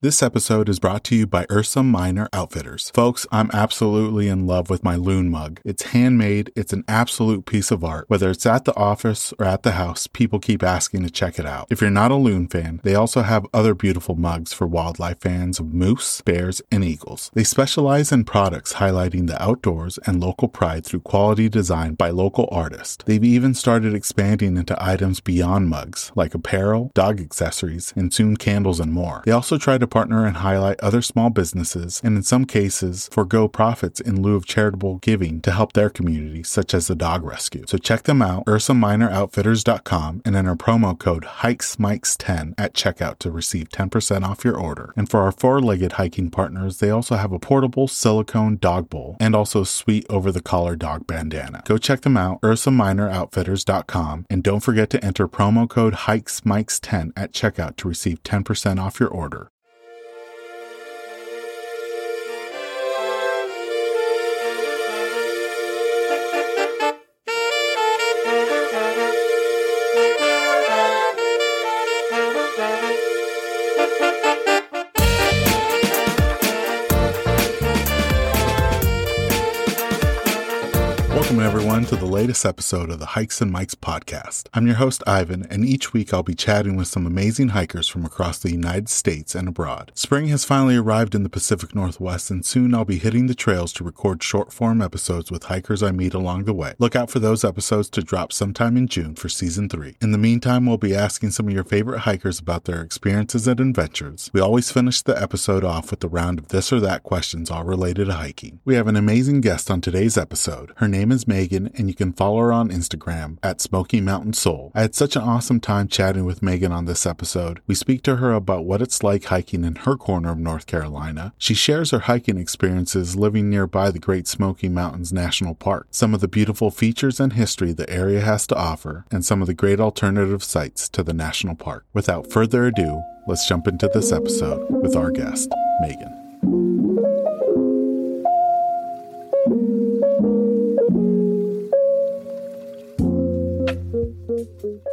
This episode is brought to you by Ursa Minor Outfitters. Folks, I'm absolutely in love with my loon mug. It's handmade, it's an absolute piece of art. Whether it's at the office or at the house, people keep asking to check it out. If you're not a loon fan, they also have other beautiful mugs for wildlife fans of moose, bears, and eagles. They specialize in products highlighting the outdoors and local pride through quality design by local artists. They've even started expanding into items beyond mugs, like apparel, dog accessories, and soon candles and more. They also try to partner and highlight other small businesses, and in some cases, forego profits in lieu of charitable giving to help their community, such as the dog rescue. So check them out, UrsaMinorOutfitters.com, and enter promo code HikesMics10 at checkout to receive 10% off your order. And for our four-legged hiking partners, they also have a portable silicone dog bowl and also a sweet over-the-collar dog bandana. Go check them out, UrsaMinorOutfitters.com, and don't forget to enter promo code HikesMics10 at checkout to receive 10% off your order. Welcome, everyone, to the latest episode of the Hikes and Mics podcast. I'm your host, Ivan, and each week I'll be chatting with some amazing hikers from across the United States and abroad. Spring has finally arrived in the Pacific Northwest, and soon I'll be hitting the trails to record short form episodes with hikers I meet along the way. Look out for those episodes to drop sometime in June for season three. In the meantime, we'll be asking some of your favorite hikers about their experiences and adventures. We always finish the episode off with a round of this or that questions all related to hiking. We have an amazing guest on today's episode. Her name is Megan, and you can follow her on Instagram at Smoky Mountain Soul. I had such an awesome time chatting with Megan on this episode. We speak to her about what it's like hiking in her corner of North Carolina. She shares her hiking experiences living nearby the Great Smoky Mountains National Park, some of the beautiful features and history the area has to offer, and some of the great alternative sites to the national park. Without further ado, let's jump into this episode with our guest, Megan.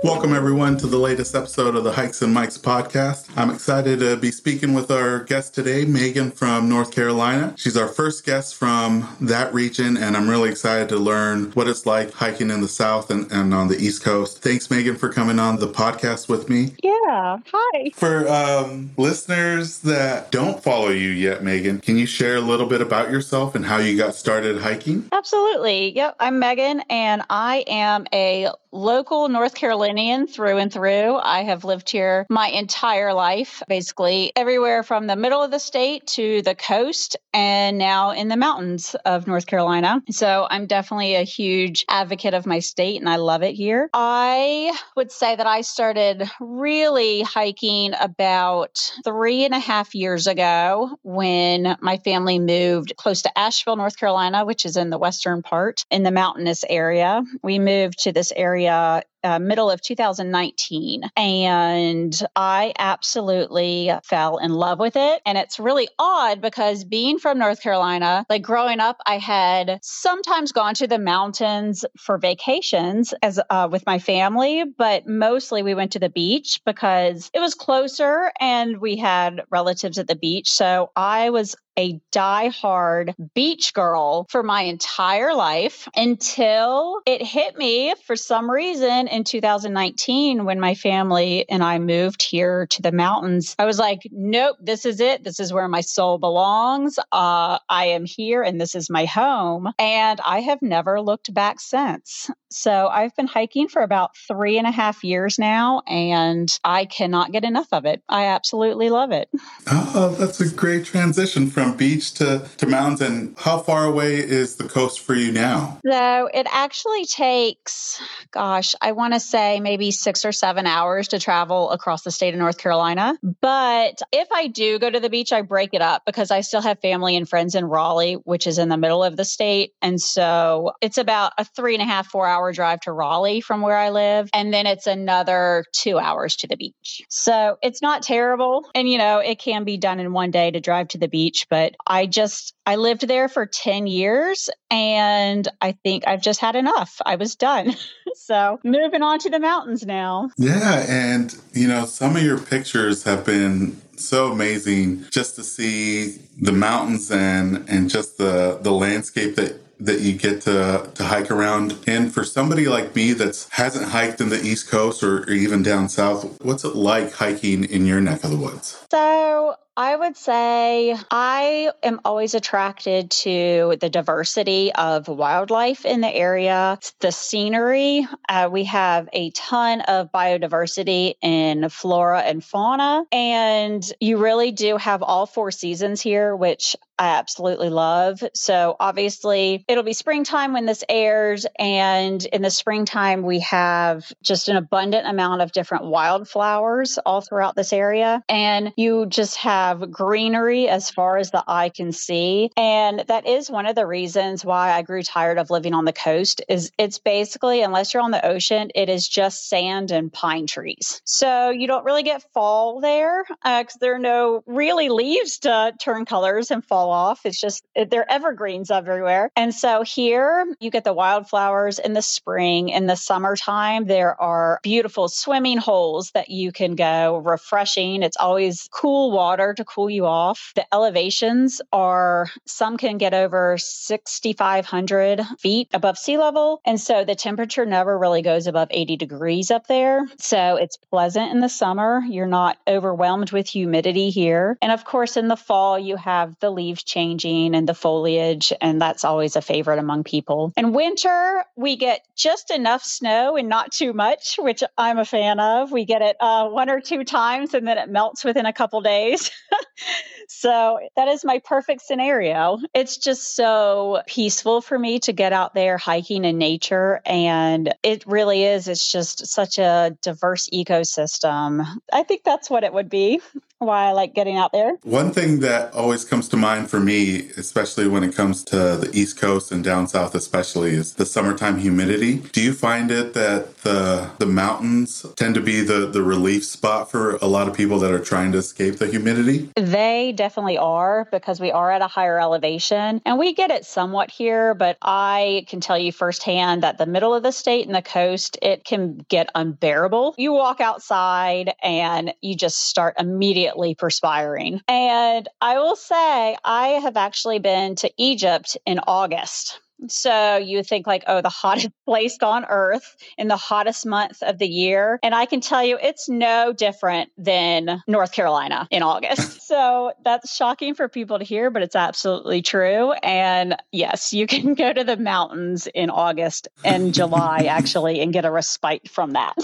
Welcome, everyone, to the latest episode of the Hikes and Mics podcast. I'm excited to be speaking with our guest today, Megan from North Carolina. She's our first guest from that region, and I'm really excited to learn what it's like hiking in the South and, and on the East Coast. Thanks, Megan, for coming on the podcast with me. Yeah. Hi. For um, listeners that don't follow you yet, Megan, can you share a little bit about yourself and how you got started hiking? Absolutely. Yep. I'm Megan, and I am a local North Carolinian through and through. I have lived here my entire life, basically everywhere from the middle of the state to the coast and now in the mountains of North Carolina. So I'm definitely a huge advocate of my state and I love it here. I would say that I started really hiking about three and a half years ago when my family moved close to Asheville, North Carolina, which is in the western part in the mountainous area. We moved to this area uh, middle of 2019. And I absolutely fell in love with it. And it's really odd because being from North Carolina, like growing up, I had sometimes gone to the mountains for vacations as uh, with my family, but mostly we went to the beach because it was closer and we had relatives at the beach. So I was a die-hard beach girl for my entire life until it hit me for some reason in 2019 when my family and I moved here to the mountains. I was like, nope, this is it. This is where my soul belongs. Uh, I am here and this is my home. And I have never looked back since. So I've been hiking for about three and a half years now, and I cannot get enough of it. I absolutely love it. Oh, that's a great transition from beach to, to mountains. And how far away is the coast for you now? So it actually takes, gosh, I want to say maybe six or seven hours to travel across the state of North Carolina. But if I do go to the beach, I break it up because I still have family and friends in Raleigh, which is in the middle of the state. And so it's about a three and a half, four hour drive to Raleigh from where I live. And then it's another two hours to the beach. So it's not terrible. And, you know, it can be done in one day to drive to the beach, but but I just, I lived there for 10 years and I think I've just had enough. I was done. so moving on to the mountains now. Yeah. And, you know, some of your pictures have been so amazing just to see the mountains and and just the the landscape that that you get to to hike around. And for somebody like me that hasn't hiked in the East Coast or, or even down south, what's it like hiking in your neck of the woods? So I would say I am always attracted to the diversity of wildlife in the area, the scenery. Uh, we have a ton of biodiversity in flora and fauna, and you really do have all four seasons here, which I absolutely love. So, obviously, it'll be springtime when this airs. And in the springtime, we have just an abundant amount of different wildflowers all throughout this area. And you just have have greenery as far as the eye can see. And that is one of the reasons why I grew tired of living on the coast is it's basically, unless you're on the ocean, it is just sand and pine trees. So you don't really get fall there because uh, there are no really leaves to turn colors and fall off. It's just, they're evergreens everywhere. And so here you get the wildflowers in the spring. In the summertime, there are beautiful swimming holes that you can go refreshing. It's always cool water to cool you off. The elevations are some can get over 6,500 feet above sea level. And so the temperature never really goes above 80 degrees up there. So it's pleasant in the summer. You're not overwhelmed with humidity here. And of course, in the fall, you have the leaves changing and the foliage. And that's always a favorite among people. In winter, we get just enough snow and not too much, which I'm a fan of. We get it uh, one or two times and then it melts within a couple days. so that is my perfect scenario. It's just so peaceful for me to get out there hiking in nature. And it really is. It's just such a diverse ecosystem. I think that's what it would be why I like getting out there. One thing that always comes to mind for me, especially when it comes to the East Coast and down south, especially, is the summertime humidity. Do you find it that the the mountains tend to be the the relief spot for a lot of people that are trying to escape the humidity? They definitely are because we are at a higher elevation, and we get it somewhat here. But I can tell you firsthand that the middle of the state and the coast, it can get unbearable. You walk outside and you just start immediately immediately perspiring. And I will say, I have actually been to Egypt in August. So you think like, oh, the hottest place on earth in the hottest month of the year. And I can tell you it's no different than North Carolina in August. so that's shocking for people to hear, but it's absolutely true. And yes, you can go to the mountains in August and July actually and get a respite from that.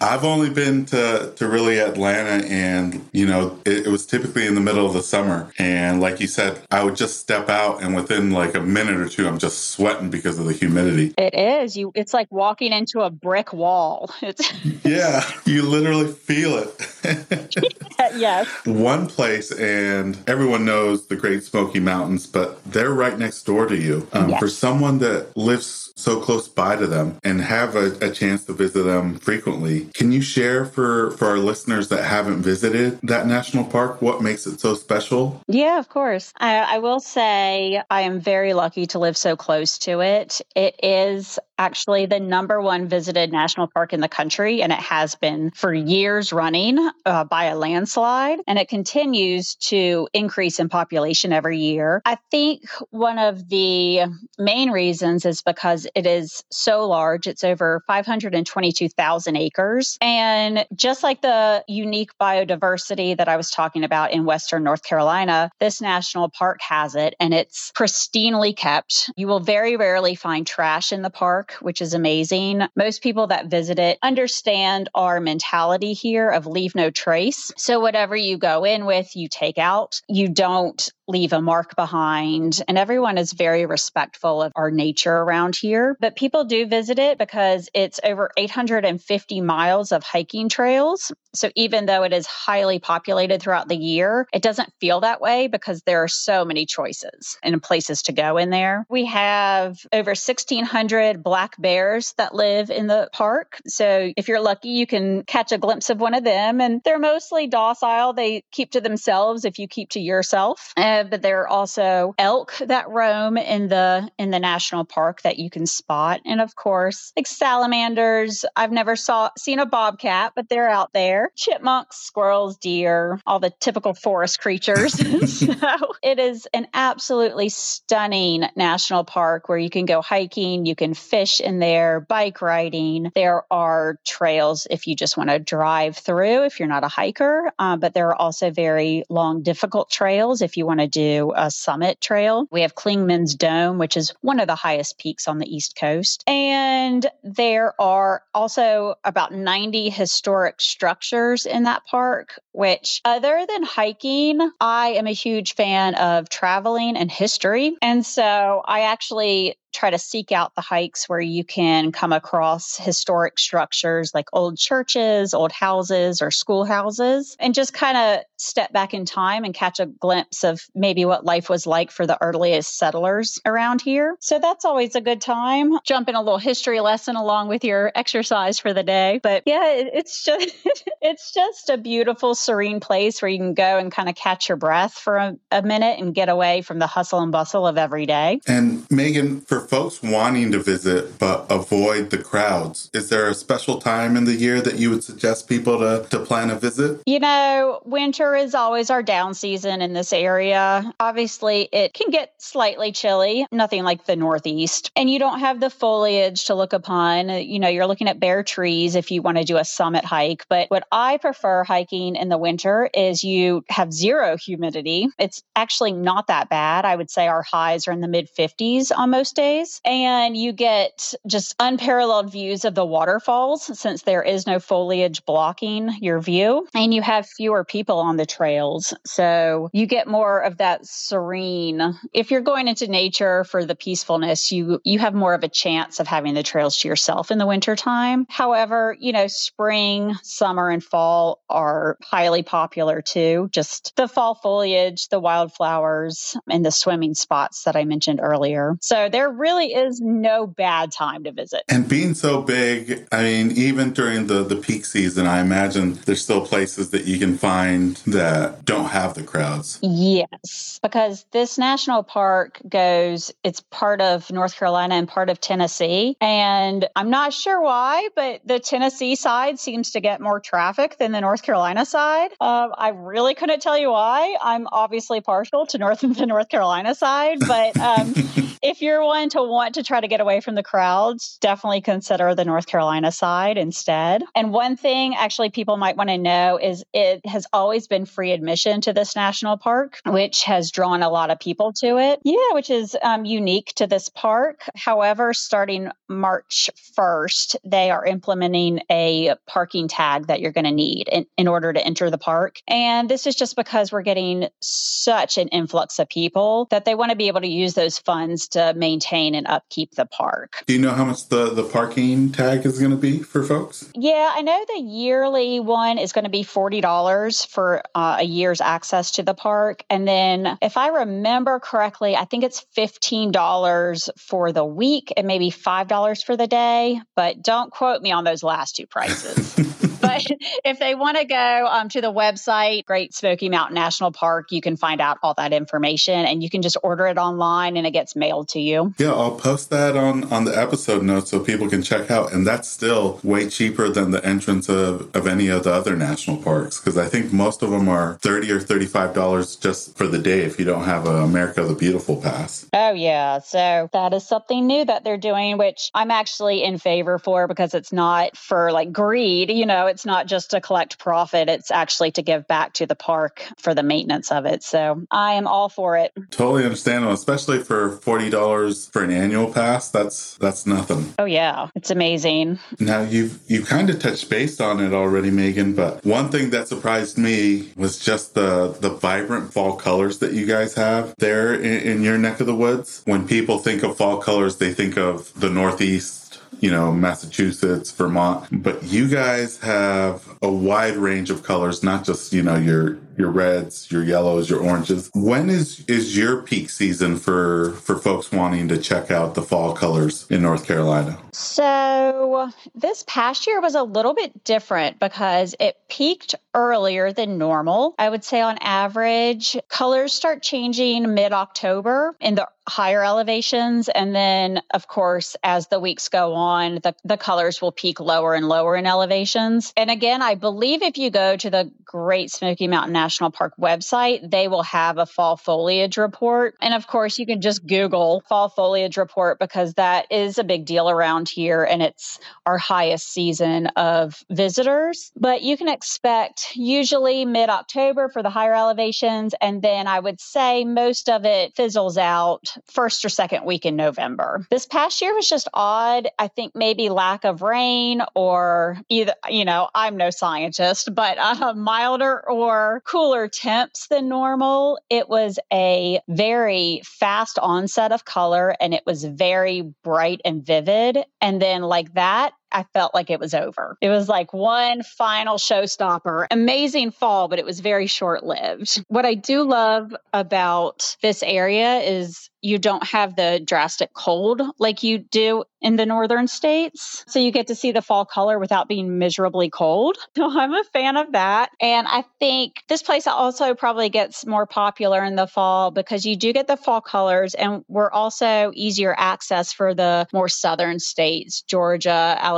I've only been to, to really Atlanta and, you know, it, it was typically in the middle of the summer. And like you said, I would just step out and within like a minute or two, I'm just sweating because of the humidity. It is. You it's like walking into a brick wall. It's Yeah, you literally feel it. yes. One place and everyone knows the Great Smoky Mountains, but they're right next door to you. Um, yes. For someone that lives so close by to them and have a, a, chance to visit them frequently. Can you share for, for our listeners that haven't visited that national park what makes it so special? Yeah, of course. I, I will say I am very lucky to live so close to it. It is actually the number one visited national park in the country, and it has been for years running uh, by a landslide, and it continues to increase in population every year. I think one of the main reasons is because it is so large. It's over 522,000 acres. And just like the unique biodiversity that I was talking about in Western North Carolina, this national park has it and it's pristinely kept. You will very rarely find trash in the park, which is amazing. Most people that visit it understand our mentality here of leave no trace. So whatever you go in with, you take out. You don't leave a mark behind. And everyone is very respectful of our nature around here. But people do visit it because it's over 850 miles of hiking trails. So even though it is highly populated throughout the year, it doesn't feel that way because there are so many choices and places to go in there. We have over 1,600 black bears that live in the park. So if you're lucky, you can catch a glimpse of one of them. And they're mostly docile. They keep to themselves if you keep to yourself. And know that there are also elk that roam in the in the national park that you can spot, and of course, like salamanders. I've never saw seen a bobcat, but they're out there. Chipmunks, squirrels, deer, all the typical forest creatures. so it is an absolutely stunning national park where you can go hiking, you can fish in there, bike riding. There are trails if you just want to drive through if you're not a hiker, uh, but there are also very long, difficult trails if you want to do a summit trail. We have Clingman's Dome, which is one of the highest peaks on the East Coast. And there are also about 90 historic structures in that park, which, other than hiking, I am a huge fan of traveling and history. And so I actually try to seek out the hikes where you can come across historic structures like old churches, old houses, or schoolhouses, and just kind of step back in time and catch a glimpse of maybe what life was like for the earliest settlers around here. So that's always a good time. Jump in a little history lesson along with your exercise for the day. But yeah, it's just it's just a beautiful, serene place where you can go and kind of catch your breath for a, a minute and get away from the hustle and bustle of every day. And Megan, for folks wanting to visit but avoid the crowds, is there a special time in the year that you would suggest people to, to plan a visit? You know, winter is always our down season in this area. Obviously, it can get slightly chilly, nothing like the Northeast. And you don't have the foliage to look upon. You know, you're looking at bare trees if you want to do a summit hike. But what I prefer hiking in the winter is you have zero humidity. It's actually not that bad. I would say our highs are in the mid 50s on most days And you get just unparalleled views of the waterfalls since there is no foliage blocking your view. And you have fewer people on the trails. So you get more of that serene. If you're going into nature for the peacefulness, you you have more of a chance of having the trails to yourself in the wintertime. However, you know, spring, summer, and fall are highly popular too. Just the fall foliage, the wildflowers, and the swimming spots that I mentioned earlier. So there really is no bad time to visit. And being so big, I mean, even during the, the peak season, I imagine there's still places that you can find that don't have the crowds. Yes, because this national park goes, it's part of North Carolina and part of Tennessee. And I'm not sure why, but the Tennessee side seems to get more traffic than the North Carolina side. Uh, I really couldn't tell you why. I'm obviously partial to North the North Carolina side, but um, if you're one to want to try to get away from the crowds, definitely consider the North Carolina side instead. And one thing actually people might want to know is it has always been free admission to this national park, which has drawn a lot of people to it. Yeah, which is um, unique to this park. However, starting March 1st, they are implementing a parking tag that you're going to need in, in order to enter the park. And this is just because we're getting such an influx of people that they want to be able to use those funds to maintain maintain and upkeep the park. Do you know how much the, the parking tag is going to be for folks? Yeah, I know the yearly one is going to be $40 for uh, a year's access to the park. And then, if I remember correctly, I think it's $15 for the week and maybe $5 for the day. But don't quote me on those last two prices. but if they want to go um, to the website, Great Smoky Mountain National Park, you can find out all that information and you can just order it online and it gets mailed to you. Yeah, I'll post that on, on the episode notes so people can check out. And that's still way cheaper than the entrance of, of any of the other national parks because I think most of them are 30 or $35 just for the day if you don't have a America the Beautiful pass. Oh, yeah. So that is something new that they're doing, which I'm actually in favor for because it's not for like greed. You know, it's not just to collect profit, it's actually to give back to the park for the maintenance of it. So I am all for it. Totally understandable, especially for $40 for an annual pass. That's that's nothing. Oh yeah, it's amazing. Now you've you kind of touched base on it already, Megan, but one thing that surprised me was just the the vibrant fall colors that you guys have there in, in your neck of the woods. When people think of fall colors, they think of the Northeast you know, Massachusetts, Vermont, but you guys have a wide range of colors, not just, you know, your your reds, your yellows, your oranges. When is is your peak season for for folks wanting to check out the fall colors in North Carolina? So, this past year was a little bit different because it peaked earlier than normal. I would say on average, colors start changing mid October in the higher elevations. And then, of course, as the weeks go on, the, the colors will peak lower and lower in elevations. And again, I believe if you go to the Great Smoky Mountain National Park website, they will have a fall foliage report. And of course, you can just Google fall foliage report because that is a big deal around here and it's our highest season of visitors. But you can expect usually mid October for the higher elevations. And then I would say most of it fizzles out first or second week in November. This past year was just odd. I think maybe lack of rain or either, you know, I'm no scientist, but uh, milder or cooler temps than normal. It was a very fast onset of color and it was very bright and vivid. And then, like that, I felt like it was over. It was like one final showstopper. Amazing fall, but it was very short lived. What I do love about this area is you don't have the drastic cold like you do in the northern states. So you get to see the fall color without being miserably cold. So I'm a fan of that. And I think this place also probably gets more popular in the fall because you do get the fall colors and we're also easier access for the more southern states, Georgia, Alabama,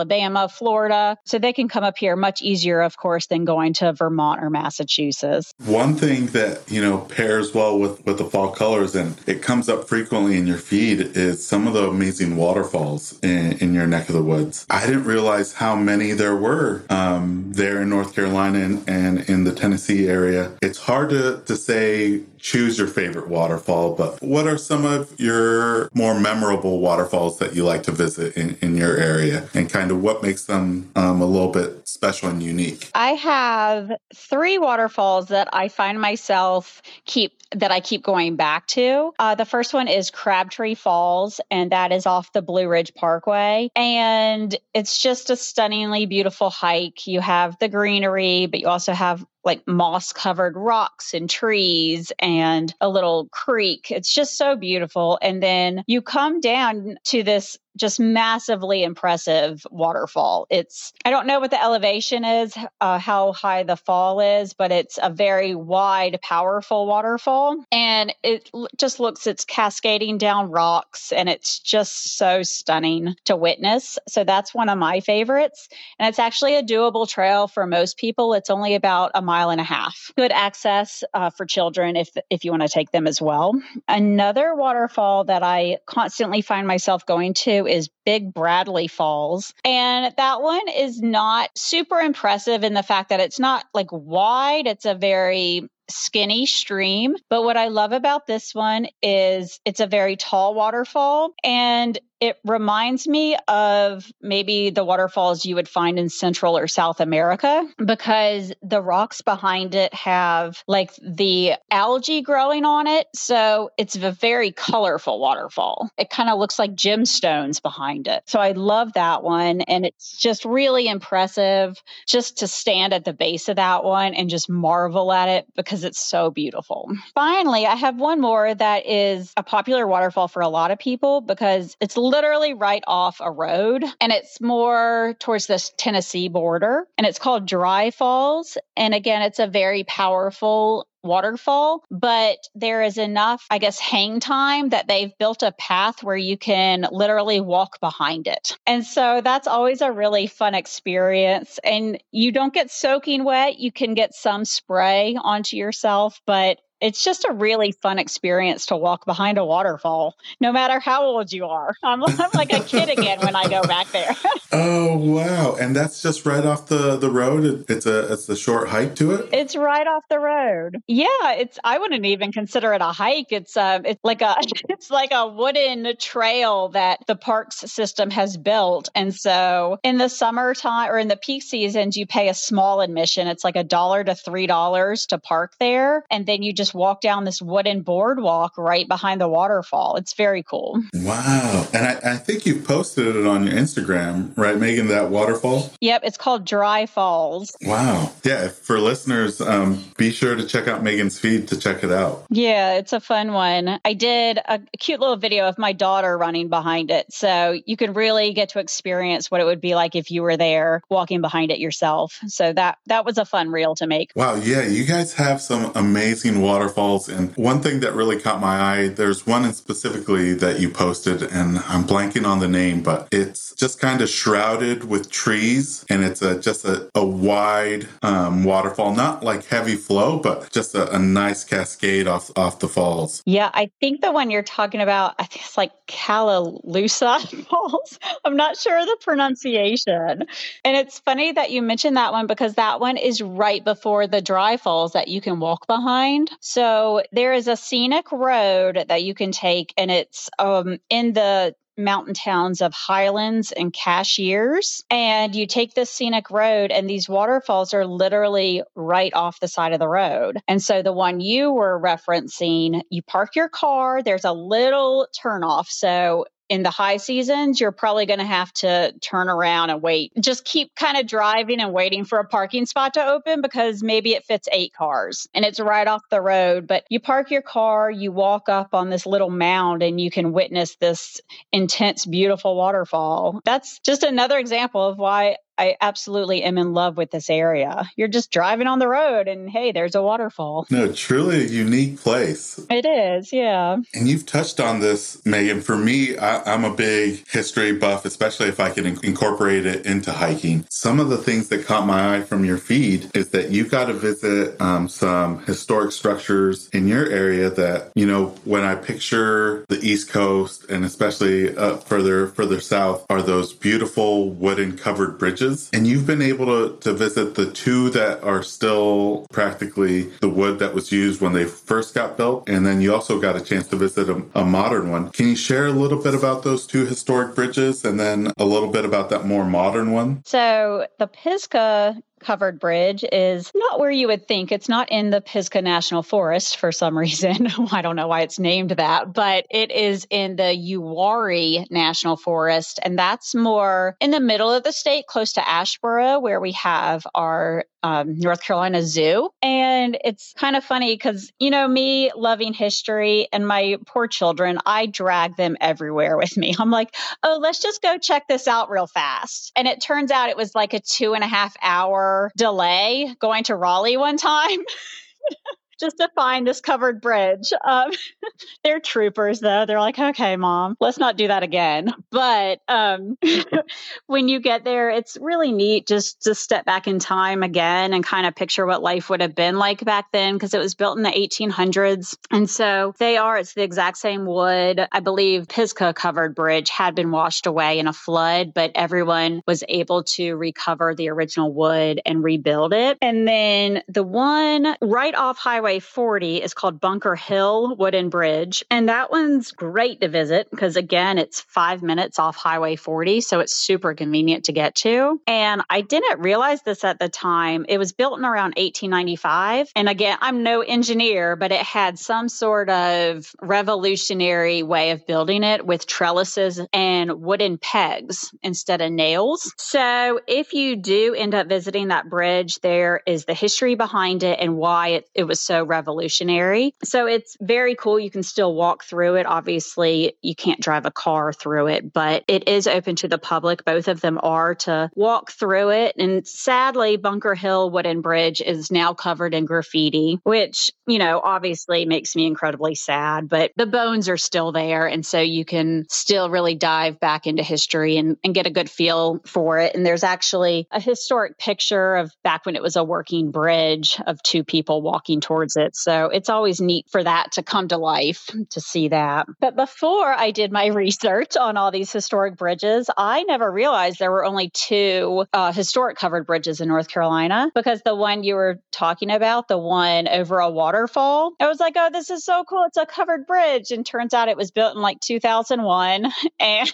Florida. So they can come up here much easier, of course, than going to Vermont or Massachusetts. One thing that, you know, pairs well with, with the fall colors and it comes up frequently in your feed is some of the amazing waterfalls in, in, your neck of the woods. I didn't realize how many there were um, there in North Carolina and, and in the Tennessee area. It's hard to, to say choose your favorite waterfall, but what are some of your more memorable waterfalls that you like to visit in, in your area and kind of what makes them um, a little bit special and unique? I have three waterfalls that I find myself keep that I keep going back to. Uh, the first one is Crabtree Falls, and that is off the Blue Ridge Parkway. And it's just a stunningly beautiful hike. You have the greenery, but you also have like moss covered rocks and trees and a little creek. It's just so beautiful. And then you come down to this just massively impressive waterfall. It's, I don't know what the elevation is, uh, how high the fall is, but it's a very wide, powerful waterfall. And it just looks, it's cascading down rocks and it's just so stunning to witness. So that's one of my favorites. And it's actually a doable trail for most people. It's only about a mile and a half. Good access uh, for children if, if you want to take them as well. Another waterfall that I constantly find myself going to is Big Bradley Falls. And that one is not super impressive in the fact that it's not like wide, it's a very skinny stream. But what I love about this one is it's a very tall waterfall and it reminds me of maybe the waterfalls you would find in Central or South America because the rocks behind it have like the algae growing on it. So it's a very colorful waterfall. It kind of looks like gemstones behind it. So I love that one. And it's just really impressive just to stand at the base of that one and just marvel at it because it's so beautiful. Finally, I have one more that is a popular waterfall for a lot of people because it's literally right off a road and it's more towards this Tennessee border and it's called Dry Falls. And again, it's a very powerful waterfall, but there is enough, I guess, hang time that they've built a path where you can literally walk behind it. And so that's always a really fun experience. And you don't get soaking wet, you can get some spray onto yourself, but it's just a really fun experience to walk behind a waterfall, no matter how old you are. I'm, I'm like a kid again when I go back there. oh wow! And that's just right off the the road. It's a it's a short hike to it. It's right off the road. Yeah, it's. I wouldn't even consider it a hike. It's um, it's like a it's like a wooden trail that the parks system has built. And so in the summertime or in the peak seasons, you pay a small admission. It's like a dollar to three dollars to park there, and then you just just walk down this wooden boardwalk right behind the waterfall. It's very cool. Wow. And I, I think you posted it on your Instagram, right, Megan, that waterfall? Yep. It's called Dry Falls. Wow. Yeah. For listeners, um, be sure to check out Megan's feed to check it out. Yeah. It's a fun one. I did a, cute little video of my daughter running behind it. So you can really get to experience what it would be like if you were there walking behind it yourself. So that that was a fun reel to make. Wow, yeah, you guys have some amazing waterfalls and one thing that really caught my eye, there's one specifically that you posted and I'm blanking on the name, but it's just kind of shrouded with trees and it's a just a, a wide um, waterfall, not like heavy flow, but just a, a nice cascade off off the falls. Yeah, I think the one you're talking about, I think it's like Callaloosa Falls. I'm not sure of the pronunciation. And it's funny that you mentioned that one because that one is right before the dry falls that you can walk behind. So there is a scenic road that you can take, and it's um, in the mountain towns of Highlands and Cashiers. And you take this scenic road, and these waterfalls are literally right off the side of the road. And so the one you were referencing, you park your car, there's a little turnoff. So in the high seasons, you're probably going to have to turn around and wait. Just keep kind of driving and waiting for a parking spot to open because maybe it fits eight cars and it's right off the road. But you park your car, you walk up on this little mound, and you can witness this intense, beautiful waterfall. That's just another example of why I absolutely am in love with this area. You're just driving on the road and hey, there's a waterfall. No, truly a unique place. It is, yeah. And you've touched on this, Megan. For me, I, am a big history buff, especially if I can incorporate it into hiking. Some of the things that caught my eye from your feed is that you got to visit um, some historic structures in your area that, you know, when I picture the East Coast and especially uh, further, further south are those beautiful wooden covered bridges and you've been able to, to visit the two that are still practically the wood that was used when they first got built. And then you also got a chance to visit a, a modern one. Can you share a little bit about those two historic bridges and then a little bit about that more modern one? So the Pisgah covered bridge is not where you would think. It's not in the Pisgah National Forest for some reason. I don't know why it's named that, but it is in the Uwharrie National Forest. And that's more in the middle of the state, close to Asheboro, where we have our um, North Carolina Zoo. And it's kind of funny because, you know, me loving history and my poor children, I drag them everywhere with me. I'm like, oh, let's just go check this out real fast. And it turns out it was like a two and a half hour delay going to Raleigh one time. just to find this covered bridge. Um, they're troopers, though. They're like, okay, mom, let's not do that again. But um, when you get there, it's really neat just to step back in time again and kind of picture what life would have been like back then because it was built in the 1800s. And so they are, it's the exact same wood. I believe Pisgah covered bridge had been washed away in a flood, but everyone was able to recover the original wood and rebuild it. And then the one right off Highway Highway 40 is called Bunker Hill Wooden Bridge. And that one's great to visit because, again, it's five minutes off Highway 40. So it's super convenient to get to. And I didn't realize this at the time. It was built in around 1895. And again, I'm no engineer, but it had some sort of revolutionary way of building it with trellises and wooden pegs instead of nails. So if you do end up visiting that bridge, there is the history behind it and why it, it was so revolutionary. So it's very cool. You can still walk through it. Obviously, you can't drive a car through it, but it is open to the public. Both of them are to walk through it. And sadly, Bunker Hill Wooden Bridge is now covered in graffiti, which, you know, obviously makes me incredibly sad, but the bones are still there. And so you can still really dive back into history and, and get a good feel for it. And there's actually a historic picture of back when it was a working bridge of two people walking towards towards it. So it's always neat for that to come to life to see that. But before I did my research on all these historic bridges, I never realized there were only two uh, historic covered bridges in North Carolina because the one you were talking about, the one over a waterfall, I was like, oh, this is so cool. It's a covered bridge. And turns out it was built in like 2001. And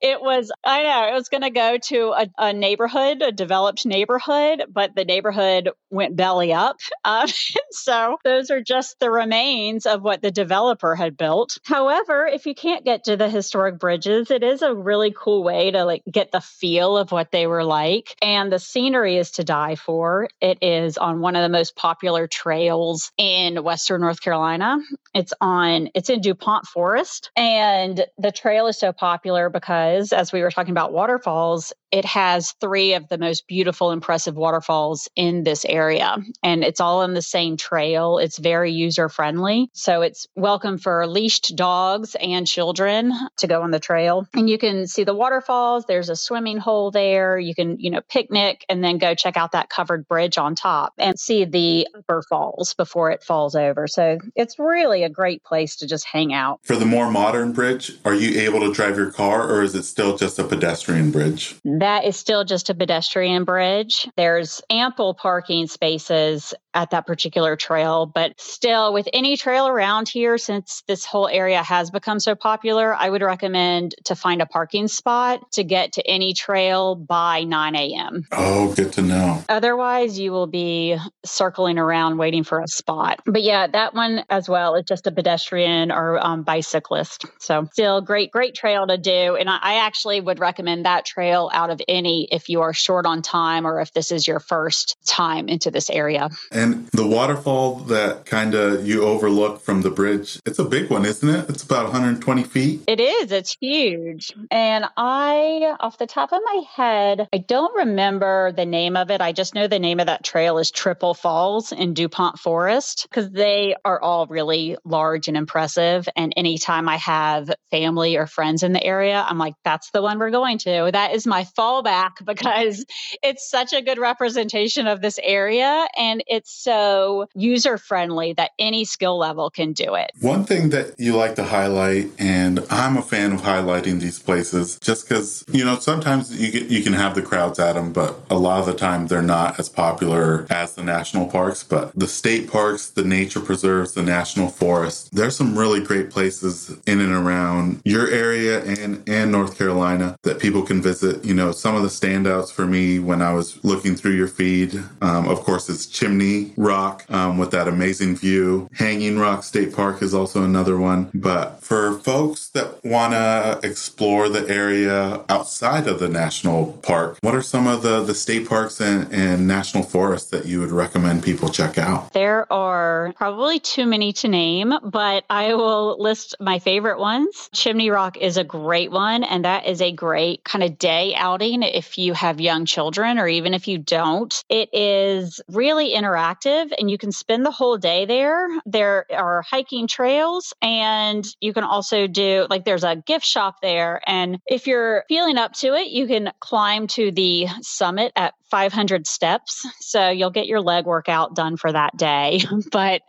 it was, I know, it was going to go to a, a, neighborhood, a developed neighborhood, but the neighborhood went belly up. Um, so those are just the remains of what the developer had built. However, if you can't get to the historic bridges, it is a really cool way to like get the feel of what they were like. And the scenery is to die for. It is on one of the most popular trails in Western North Carolina. It's on it's in DuPont Forest. And the trail is so popular because as we were talking about waterfalls, it has three of the most beautiful, impressive waterfalls in this area. And it's all on the same trail. It's very user friendly. So it's welcome for leashed dogs and children to go on the trail. And you can see the waterfalls. There's a swimming hole there. You can, you know, picnic and then go check out that covered bridge on top and see the upper falls before it falls over. So it's really a great place to just hang out. For the more modern bridge, are you able to drive your car or is it still just a pedestrian bridge? That is still just a pedestrian bridge. There's ample parking spaces at that particular trail, but still, with any trail around here, since this whole area has become so popular, I would recommend to find a parking spot to get to any trail by 9 a.m. Oh, good to know. Otherwise, you will be circling around waiting for a spot. But yeah, that one as well is just a pedestrian or um, bicyclist. So, still great, great trail to do. And I, I actually would recommend that trail out of any if you are short on time or if this is your first time into this area. And the waterfall that kind of you overlook from the bridge, it's a big one, isn't it? It's about 120 feet. It is. It's huge. And I, off the top of my head, I don't remember the name of it. I just know the name of that trail is Triple Falls in DuPont Forest because they are all really large and impressive. And anytime I have family or friends in the area, I'm like, that's the one we're going to. That is my fallback because it's such a good representation of this area and it's so user friendly that any skill level can do it. One thing that you like to highlight, and I'm a fan of highlighting these places just because, you know, sometimes you, get, you can have the crowds at them, but a lot of the time they're not as popular as the national parks. But the state parks, the nature preserves, the national forests, there's some really great places in and around your area and, and North Carolina that people can visit. You know, some of the standouts for me when I was looking through your feed, um, of course, is Chimney Rock um, with that amazing view. Hanging Rock State Park is also another one. But for folks that want to explore the area outside of the national park, what are some of the, the state parks and, and national forests that you would recommend people check out? There are probably too many to name, but I will list my favorite ones. Chimney Rock is a great one, and that is a great kind of day outing if you have young children or even if you don't. It is really interactive and you can spend the whole day there. There are hiking trails and you can also do like there's a gift shop there. And if you're feeling up to it, you can climb to the summit at 500 steps. So you'll get your leg workout done for that day. but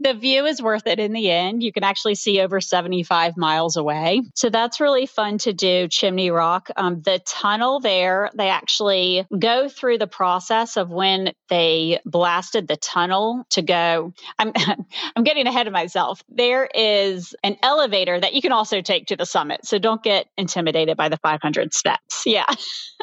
the view is worth it in the end. You can actually see over 75 miles away. So that's really fun to do, Chimney Rock. Um, the tunnel there, they actually go through the process of when they blasted the tunnel to go. I'm, I'm getting ahead of myself. There is an elevator that you can also take to the summit. So don't get intimidated by the 500 steps. Yeah.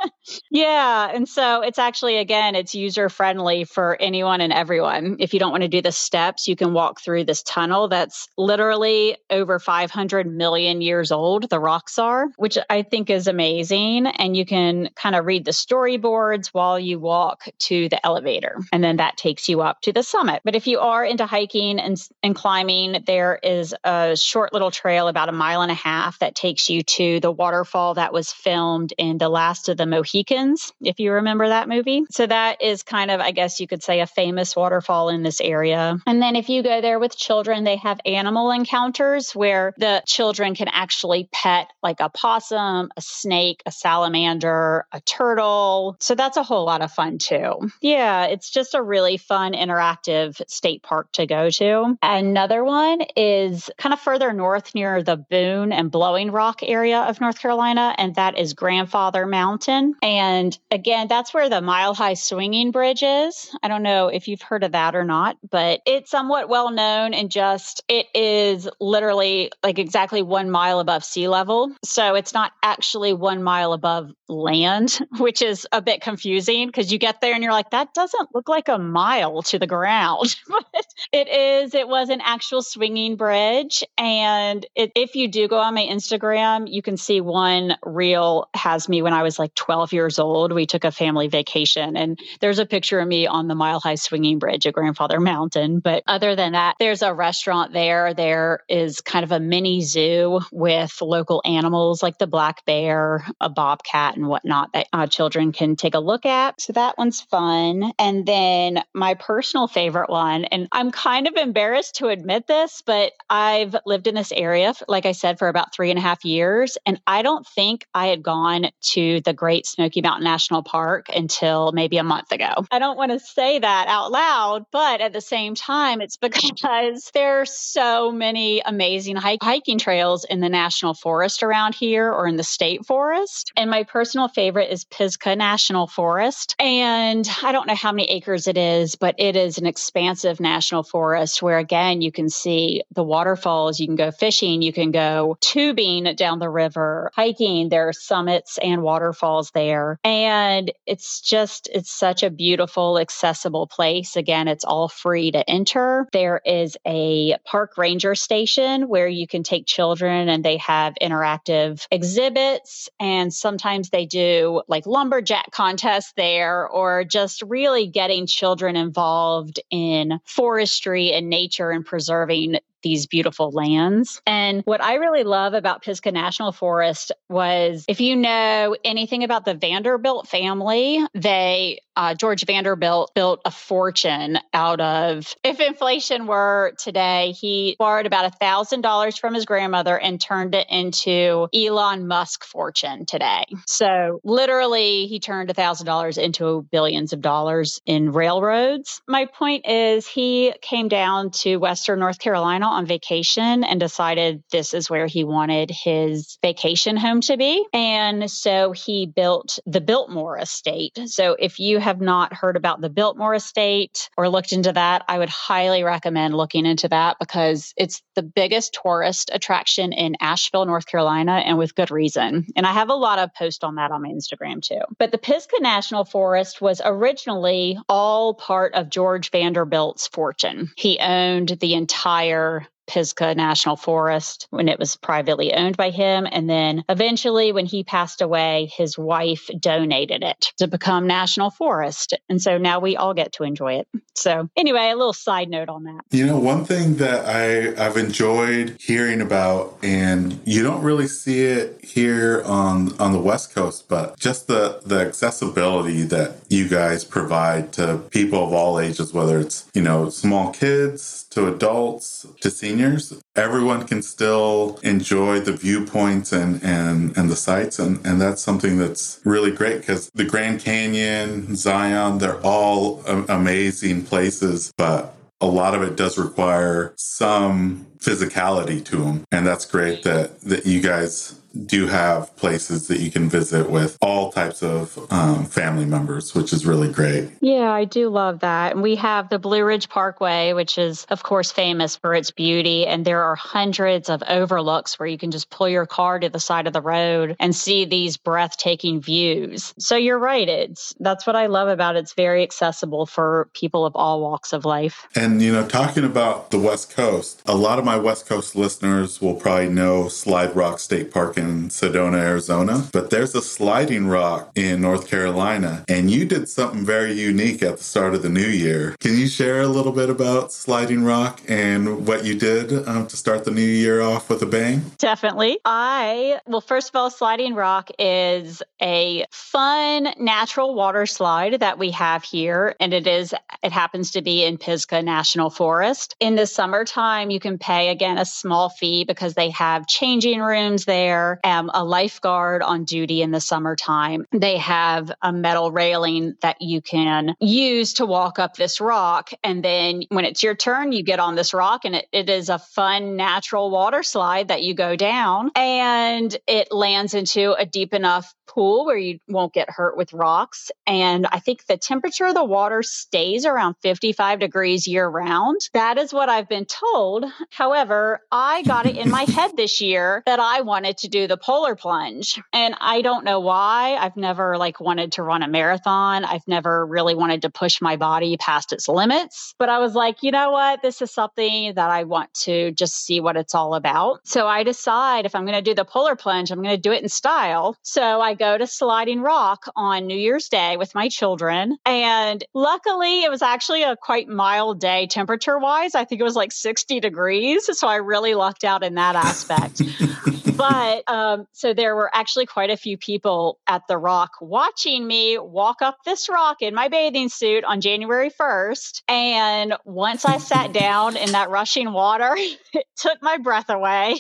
yeah. And so it's actually, again, it's user friendly for anyone and everyone. If you don't want to do the steps, you can walk through this tunnel that's literally over 500 million years old, the rocks are, which I think is amazing. And you can kind of read the storyboards while you walk to the elevator. And then that takes you up to the summit. But if you are into hiking and, and climbing, there is a short little trail about a mile and a half that takes you to the waterfall that was filmed in The Last of the Mohicans, if you remember that movie. So that is kind of, I guess you could say, a famous waterfall in this area. And then if you go there with children, they have animal encounters where the children can actually pet like a possum, a snake, a salamander, a turtle. So that's a whole lot of fun too. Yeah, it's just a really fun, interactive state park to go to. Another one is kind of further north near the Boone and Blowing Rock area of North Carolina, and that is Grandfather Mountain. And again, that's where the Mile High Swinging Bridge is. I don't know if you've heard of that or not, but it's somewhat well known and just it is literally like exactly one mile above sea level. So it's not actually one mile above land, which is a bit confusing because you get there and you're like, that doesn't look like a mile to the ground. but it is, it was an actual swinging bridge. And it, if you do go on my Instagram, you can see one reel has me when I was like 12 years old. We took a family vacation and there's a picture of me on the Mile High Swinging Bridge at Grandfather Mountain. But other than that, there's a restaurant there. There is kind of a mini zoo with local animals like the black bear, a bobcat, and whatnot that uh, children can take a look at. So that one's fun. And then my personal favorite one, and I'm kind of embarrassed to admit this, but I've lived in this area, like I said, for about three and a half years. And I don't think I had gone to the Great Smoky Mountain National Park until maybe a month ago. I don't want to say that out loud, but at the same time, it's because there's so many amazing hike- hiking trails in the national forest around here or in the state forest. And my personal favorite is Pisgah National Forest. And I don't know how many acres it is, but it is an expansive national forest where, again, you can see the waterfalls, you can go fishing, you can go tubing down the river, hiking. There are summits and waterfalls there. And it's just, it's such a beautiful, accessible place. Again, it's all free to enter. There is a park ranger station where you can take children and they have interactive exhibits. And sometimes they do like lumberjack contests there or just really getting children involved in forestry and nature and preserving these beautiful lands. And what I really love about Pisgah National Forest was if you know anything about the Vanderbilt family, they uh, George Vanderbilt built a fortune out of, if inflation were today, he borrowed about a thousand dollars from his grandmother and turned it into Elon Musk fortune today. So literally, he turned a thousand dollars into billions of dollars in railroads. My point is, he came down to Western North Carolina on vacation and decided this is where he wanted his vacation home to be. And so he built the Biltmore Estate. So if you have not heard about the Biltmore Estate or looked into that, I would highly recommend looking into that because it's the biggest tourist attraction in Asheville, North Carolina, and with good reason. And I have a lot of posts on that on my Instagram too. But the Pisgah National Forest was originally all part of George Vanderbilt's fortune. He owned the entire Pisgah National Forest when it was privately owned by him. And then eventually, when he passed away, his wife donated it to become National Forest. And so now we all get to enjoy it. So, anyway, a little side note on that. You know, one thing that I, I've enjoyed hearing about, and you don't really see it here on, on the West Coast, but just the, the accessibility that you guys provide to people of all ages, whether it's, you know, small kids to adults to seniors, everyone can still enjoy the viewpoints and, and, and the sights. And, and that's something that's really great because the Grand Canyon, Zion, they're all amazing places, but a lot of it does require some physicality to them. And that's great that, that you guys do have places that you can visit with all types of um, family members, which is really great. Yeah, I do love that. And we have the Blue Ridge Parkway, which is, of course, famous for its beauty. And there are hundreds of overlooks where you can just pull your car to the side of the road and see these breathtaking views. So you're right. It's that's what I love about it. It's very accessible for people of all walks of life. And, you know, talking about the West Coast, a lot of my West Coast listeners will probably know Slide Rock State Park in Sedona, Arizona, but there's a sliding rock in North Carolina, and you did something very unique at the start of the new year. Can you share a little bit about Sliding Rock and what you did um, to start the new year off with a bang? Definitely. I, well, first of all, Sliding Rock is a fun natural water slide that we have here, and it is, it happens to be in Pisgah National Forest. In the summertime, you can pay pay again a small fee because they have changing rooms there, um, a lifeguard on duty in the summertime. They have a metal railing that you can use to walk up this rock. And then when it's your turn, you get on this rock and it, it is a fun natural water slide that you go down and it lands into a deep enough pool where you won't get hurt with rocks. And I think the temperature of the water stays around 55 degrees year round. That is what I've been told. However, I got it in my head this year that I wanted to do the polar plunge. And I don't know why. I've never like wanted to run a marathon. I've never really wanted to push my body past its limits. But I was like, you know what? This is something that I want to just see what it's all about. So I decide if I'm going to do the polar plunge, I'm going to do it in style. So I go to Sliding Rock on New Year's Day with my children. And luckily, it was actually a quite mild day temperature wise. I think it was like 60 degrees. So I really lucked out in that aspect. but um, so there were actually quite a few people at the rock watching me walk up this rock in my bathing suit on January 1st. And once I sat down in that rushing water, it took my breath away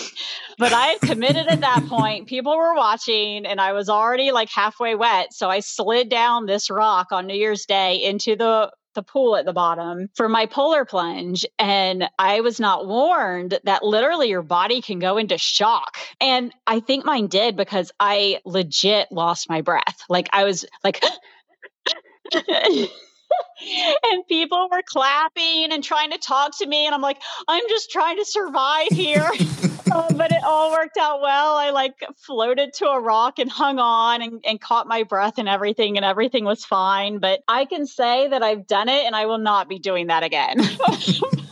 but I had committed at that point. People were watching and I was already like halfway wet. So I slid down this rock on New Year's Day into the the pool at the bottom for my polar plunge. And I was not warned that literally your body can go into shock. And I think mine did because I legit lost my breath. Like I was like, and people were clapping and trying to talk to me and i'm like i'm just trying to survive here uh, but it all worked out well i like floated to a rock and hung on and, and caught my breath and everything and everything was fine but i can say that i've done it and i will not be doing that again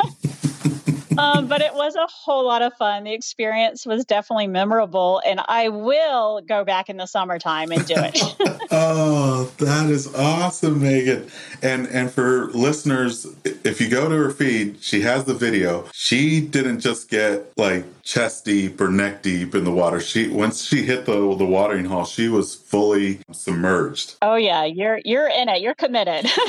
um, but it was a whole lot of fun. The experience was definitely memorable, and I will go back in the summertime and do it. oh, that is awesome, Megan! And and for listeners, if you go to her feed, she has the video. She didn't just get like chest deep or neck deep in the water. She once she hit the the watering hole, she was fully submerged. Oh yeah, you're you're in it. You're committed.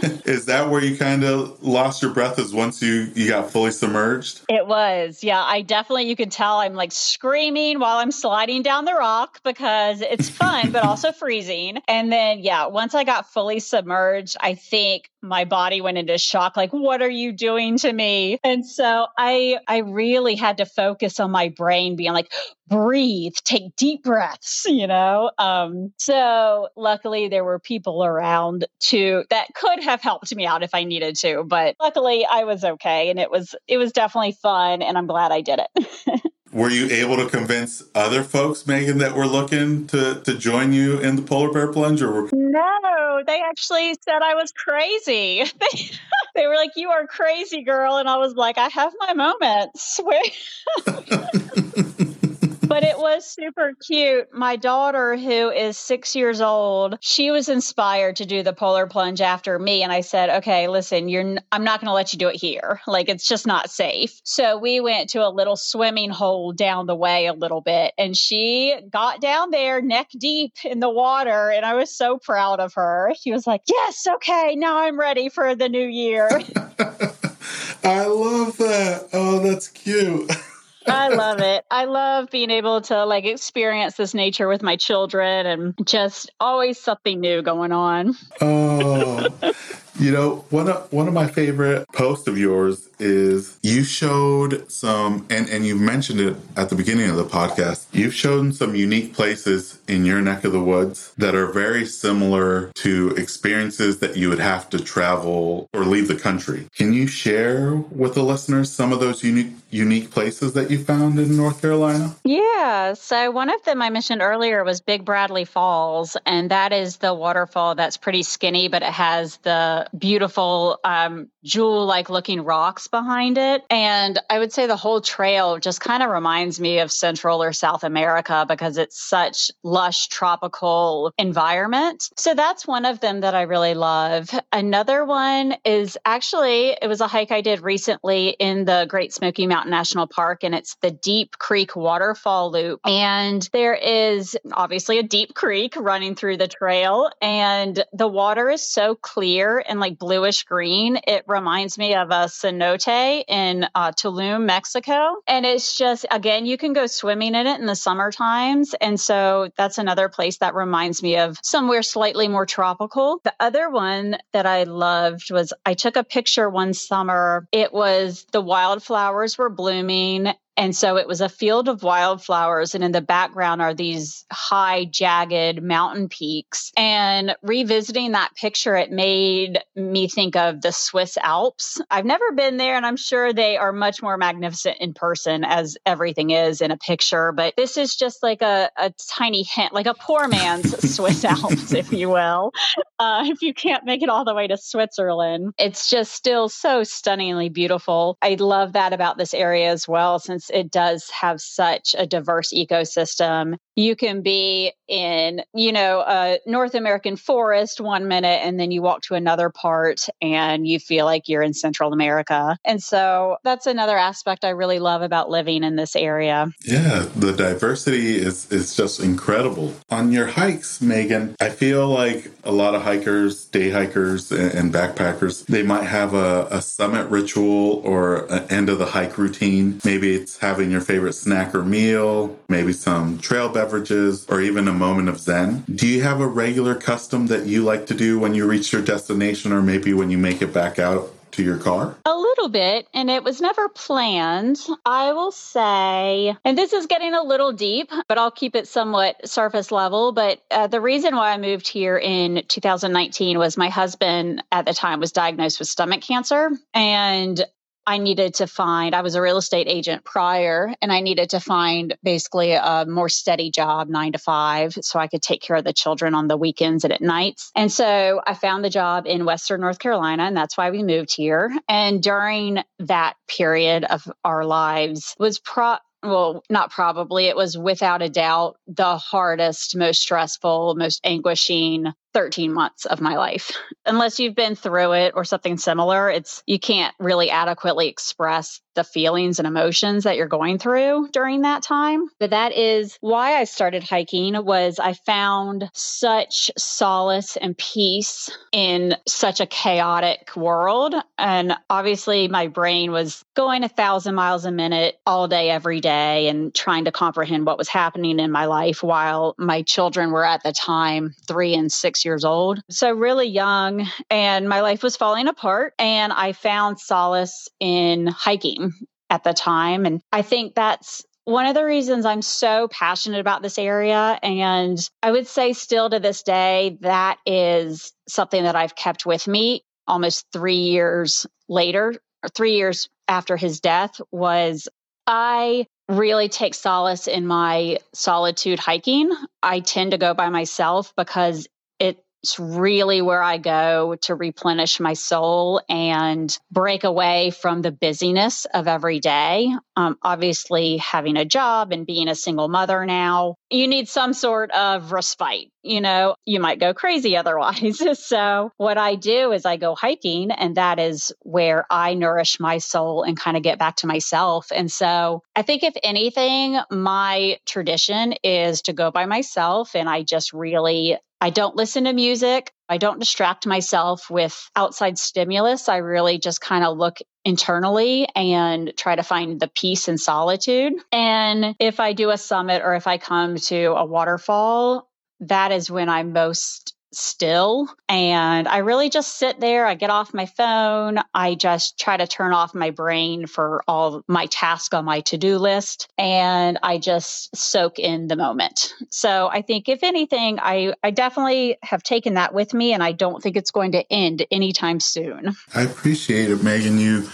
is that where you kind of lost your breath? Is once you you got fully submerged? It was. Yeah, I definitely. You can tell I'm like screaming while I'm sliding down the rock because it's fun, but also freezing. And then yeah, once I got fully submerged, I think my body went into shock. Like, what are you doing to me? And so I I really had to focus focus on my brain being like, breathe, take deep breaths, you know? Um, so luckily there were people around to that could have helped me out if I needed to, but luckily I was okay. And it was, it was definitely fun and I'm glad I did it. were you able to convince other folks, Megan, that were looking to, to join you in the polar bear plunge or? No, they actually said I was crazy. They, they were like, "You are crazy, girl," and I was like, "I have my moments." but it was super cute. My daughter, who is six years old, she was inspired to do the polar plunge after me. And I said, okay, listen, you're, n- I'm not going to let you do it here. Like, it's just not safe. So we went to a little swimming hole down the way a little bit. And she got down there neck deep in the water. And I was so proud of her. She was like, yes, okay, now I'm ready for the new year. I love that. Oh, that's cute. I love it. I love being able to like experience this nature with my children and just always something new going on. Oh, you know, one of one of my favorite posts of yours is you showed some and and you mentioned it at the beginning of the podcast. You've shown some unique places in your neck of the woods that are very similar to experiences that you would have to travel or leave the country. Can you share with the listeners some of those unique unique places that you found in North Carolina? Yeah, so one of them I mentioned earlier was Big Bradley Falls and that is the waterfall that's pretty skinny but it has the beautiful um, jewel like looking rocks behind it. And I would say the whole trail just kind of reminds me of Central or South America because it's such lush tropical environment. So that's one of them that I really love. Another one is actually, it was a hike I did recently in the Great Smoky Mountain National Park, and it's the Deep Creek Waterfall Loop. And there is obviously a deep creek running through the trail, and the water is so clear and like bluish green. It reminds me of a cenote in uh, Tulum, Mexico. And it's just, again, you can go swimming in it in the summer times. And so that's another place that reminds me of somewhere slightly more tropical. The other one that I loved was I took a picture one summer. It was the wildflowers were blooming and so it was a field of wildflowers. And in the background are these high, jagged mountain peaks. And revisiting that picture, it made me think of the Swiss Alps. I've never been there, and I'm sure they are much more magnificent in person as everything is in a picture. But this is just like a, a tiny hint, like a poor man's Swiss Alps, if you will. Uh, if you can't make it all the way to Switzerland, it's just still so stunningly beautiful. I love that about this area as well, since it does have such a diverse ecosystem. You can be in, you know, a North American forest one minute and then you walk to another part and you feel like you're in Central America. And so that's another aspect I really love about living in this area. Yeah, the diversity is is just incredible. On your hikes, Megan, I feel like a lot of hikers, day hikers and backpackers, they might have a, a summit ritual or an end of the hike routine. Maybe it's having your favorite snack or meal, maybe some trail beverages, or even a moment of zen. Do you have a regular custom that you like to do when you reach your destination or maybe when you make it back out to your car? A little bit, and it was never planned. I will say, and this is getting a little deep, but I'll keep it somewhat surface level. But uh, the reason why I moved here in 2019 was my husband at the time was diagnosed with stomach cancer. And I needed to find, I was a real estate agent prior, and I needed to find basically a more steady job, nine to five, so I could take care of the children on the weekends and at nights. And so I found the job in Western North Carolina, and that's why we moved here. And during that period of our lives was pro well, not probably, it was without a doubt the hardest, most stressful, most anguishing 13 months of my life. Unless you've been through it or something similar, it's you can't really adequately express the feelings and emotions that you're going through during that time. But that is why I started hiking was I found such solace and peace in such a chaotic world and obviously my brain was going a thousand miles a minute all day every day and trying to comprehend what was happening in my life while my children were at the time 3 and 6 years old. So, really young, and my life was falling apart. And I found solace in hiking at the time. And I think that's one of the reasons I'm so passionate about this area. And I would say, still to this day, that is something that I've kept with me almost three years later, or three years after his death, was I really take solace in my solitude hiking. I tend to go by myself because it's really where I go to replenish my soul and break away from the busyness of every day. Um, obviously, having a job and being a single mother now, you need some sort of respite. You know, you might go crazy otherwise. so, what I do is I go hiking, and that is where I nourish my soul and kind of get back to myself. And so, I think if anything, my tradition is to go by myself and I just really I don't listen to music. I don't distract myself with outside stimulus. I really just kind of look internally and try to find the peace and solitude. And if I do a summit or if I come to a waterfall, that is when I'm most still. And I really just sit there. I get off my phone. I just try to turn off my brain for all my tasks on my to do list. And I just soak in the moment. So I think, if anything, I, I definitely have taken that with me. And I don't think it's going to end anytime soon. I appreciate it, Megan. You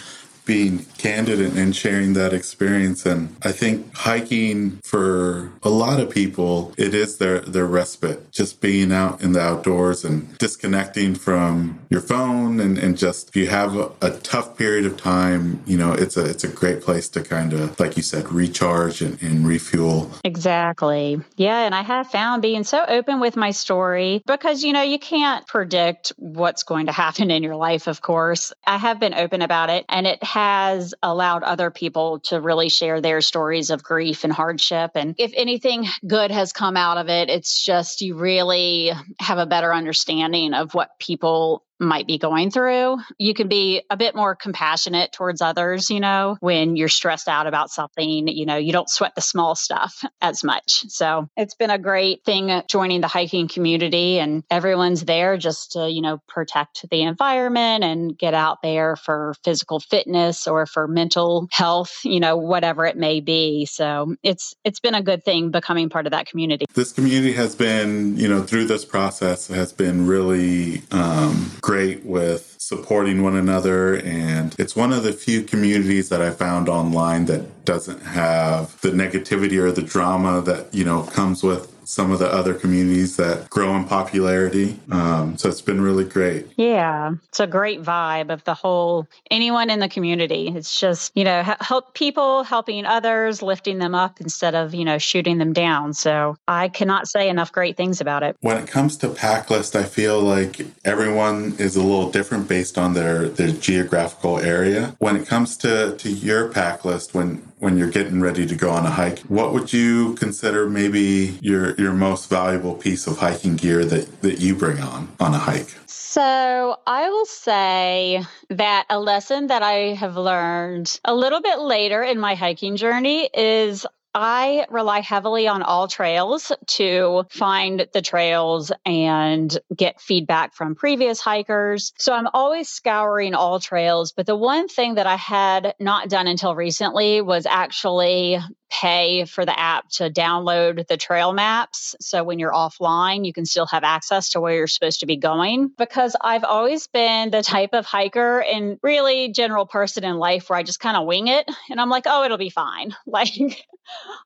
being candid and sharing that experience. And I think hiking for a lot of people, it is their, their respite, just being out in the outdoors and disconnecting from your phone. And, and just if you have a, a tough period of time, you know, it's a, it's a great place to kind of, like you said, recharge and, and refuel. Exactly. Yeah. And I have found being so open with my story because, you know, you can't predict what's going to happen in your life, of course. I have been open about it and it has allowed other people to really share their stories of grief and hardship. And if anything good has come out of it, it's just you really have a better understanding of what people might be going through. You can be a bit more compassionate towards others, you know, when you're stressed out about something, you know, you don't sweat the small stuff as much. So it's been a great thing joining the hiking community and everyone's there just to, you know, protect the environment and get out there for physical fitness or for mental health, you know, whatever it may be. So it's it's been a good thing becoming part of that community. This community has been, you know, through this process has been really um, great with supporting one another. And it's one of the few communities that I found online that doesn't have the negativity or the drama that, you know, comes with some of the other communities that grow in popularity. Um, so it's been really great. Yeah, it's a great vibe of the whole anyone in the community. It's just you know help people helping others, lifting them up instead of you know shooting them down. So I cannot say enough great things about it. When it comes to pack list, I feel like everyone is a little different based on their their geographical area. When it comes to to your pack list, when when you're getting ready to go on a hike, what would you consider maybe your your most valuable piece of hiking gear that that you bring on on a hike? So, I will say that a lesson that I have learned a little bit later in my hiking journey is I rely heavily on AllTrails to find the trails and get feedback from previous hikers. So I'm always scouring AllTrails. But the one thing that I had not done until recently was actually pay for the app to download the trail maps. So when you're offline, you can still have access to where you're supposed to be going. Because I've always been the type of hiker and really general person in life where I just kind of wing it. And I'm like, oh, it'll be fine. Like,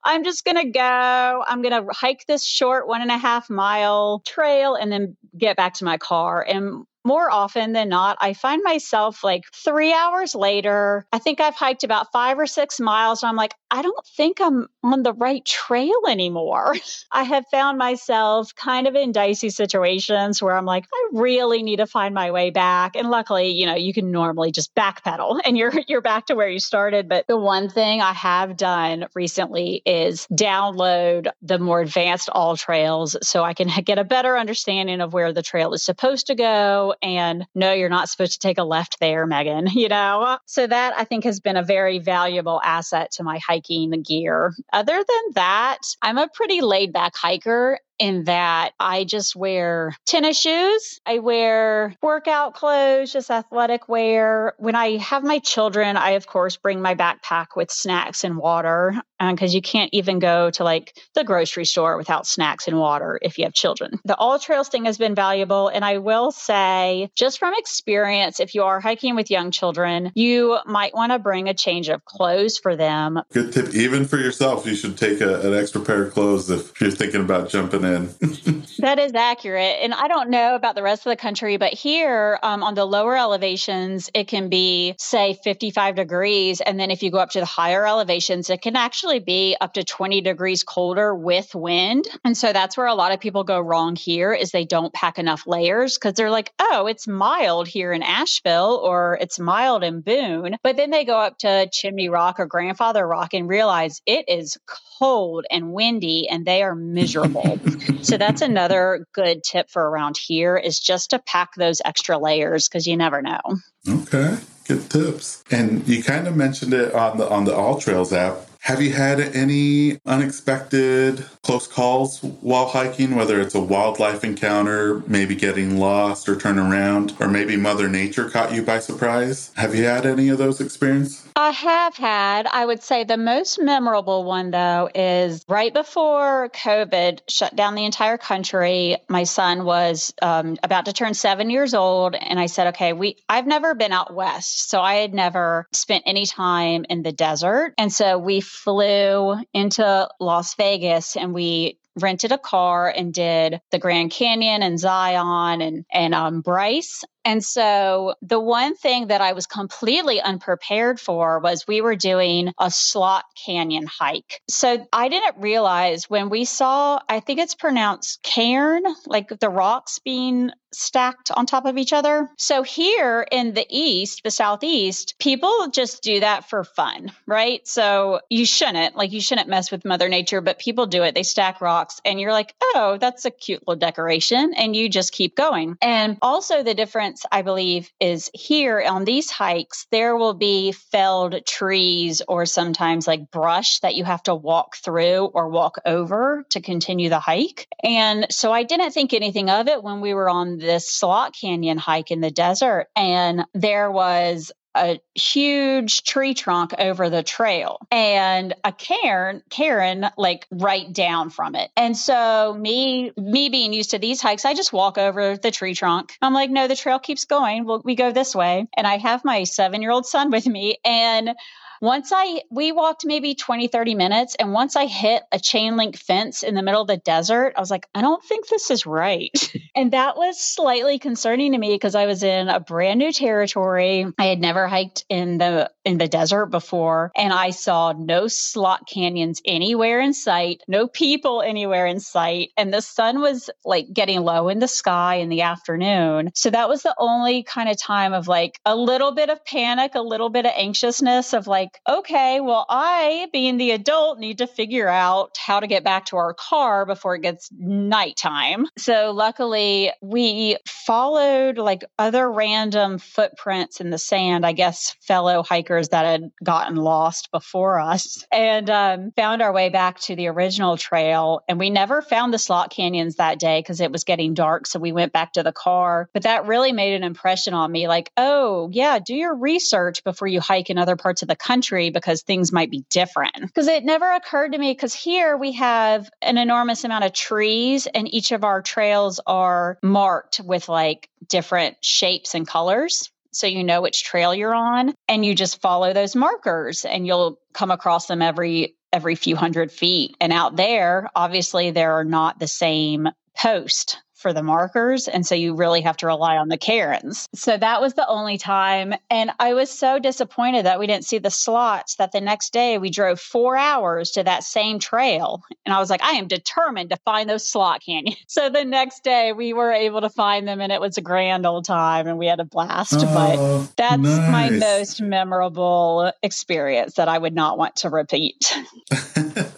I'm just going to go. I'm going to hike this short one and a half mile trail and then get back to my car. And more often than not, I find myself like three hours later. I think I've hiked about five or six miles. And I'm like, I don't think I'm on the right trail anymore. I have found myself kind of in dicey situations where I'm like, I really need to find my way back. And luckily, you know, you can normally just backpedal and you're you're back to where you started. But the one thing I have done recently is download the more advanced AllTrails so I can get a better understanding of where the trail is supposed to go and no, you're not supposed to take a left there, Megan, you know? So that I think has been a very valuable asset to my hiking gear. Other than that, I'm a pretty laid back hiker in that I just wear tennis shoes. I wear workout clothes, just athletic wear. When I have my children, I, of course, bring my backpack with snacks and water because um, you can't even go to like the grocery store without snacks and water if you have children. The AllTrails thing has been valuable. And I will say, just from experience, if you are hiking with young children, you might want to bring a change of clothes for them. Good tip. Even for yourself, you should take a, an extra pair of clothes if you're thinking about jumping in in. that is accurate. And I don't know about the rest of the country, but here um, on the lower elevations, it can be, say, 55 degrees. And then if you go up to the higher elevations, it can actually be up to 20 degrees colder with wind. And so that's where a lot of people go wrong here is they don't pack enough layers because they're like, oh, it's mild here in Asheville or it's mild in Boone. But then they go up to Chimney Rock or Grandfather Rock and realize it is cold and windy and they are miserable. so that's another good tip for around here is just to pack those extra layers because you never know. Okay, good tips. And you kind of mentioned it on the on the AllTrails app have you had any unexpected close calls while hiking, whether it's a wildlife encounter, maybe getting lost or turn around, or maybe Mother Nature caught you by surprise? Have you had any of those experiences? I have had. I would say the most memorable one, though, is right before COVID shut down the entire country. My son was um, about to turn seven years old, and I said, "Okay, we I've never been out west, so I had never spent any time in the desert, and so we flew into Las Vegas and we rented a car and did the Grand Canyon and Zion and and um, Bryce. And so the one thing that I was completely unprepared for was we were doing a slot canyon hike. So I didn't realize when we saw, I think it's pronounced cairn, like the rocks being stacked on top of each other. So here in the east, the southeast, people just do that for fun, right? So you shouldn't, like you shouldn't mess with mother nature, but people do it. They stack rocks and you're like, "Oh, that's a cute little decoration." And you just keep going. And also the difference difference, I believe, is here on these hikes, there will be felled trees or sometimes like brush that you have to walk through or walk over to continue the hike. And so I didn't think anything of it when we were on this slot canyon hike in the desert. And there was a huge tree trunk over the trail and a cairn cairn like right down from it. And so me me being used to these hikes i just walk over the tree trunk. I'm like no the trail keeps going. Well, we go this way. And i have my seven year old son with me and once I, we walked maybe 20, 30 minutes. And once I hit a chain link fence in the middle of the desert, I was like, I don't think this is right. and that was slightly concerning to me because I was in a brand new territory. I had never hiked in the, in the desert before. And I saw no slot canyons anywhere in sight, no people anywhere in sight. And the sun was like getting low in the sky in the afternoon. So that was the only kind of time of like a little bit of panic, a little bit of anxiousness of like, like, okay, well, I, being the adult, need to figure out how to get back to our car before it gets nighttime. So luckily, we followed like other random footprints in the sand, I guess, fellow hikers that had gotten lost before us, and um, found our way back to the original trail. And we never found the slot canyons that day because it was getting dark. So we went back to the car. But that really made an impression on me like, oh, yeah, do your research before you hike in other parts of the country country because things might be different. Because it never occurred to me, because here we have an enormous amount of trees, and each of our trails are marked with like different shapes and colors. So you know which trail you're on, and you just follow those markers, and you'll come across them every every few hundred feet. And out there, obviously, there are not the same post for the markers. And so you really have to rely on the cairns. So that was the only time. And I was so disappointed that we didn't see the slots that the next day we drove four hours to that same trail. And I was like, I am determined to find those slot canyons. So the next day we were able to find them and it was a grand old time and we had a blast. Oh, but that's nice. my most memorable experience that I would not want to repeat.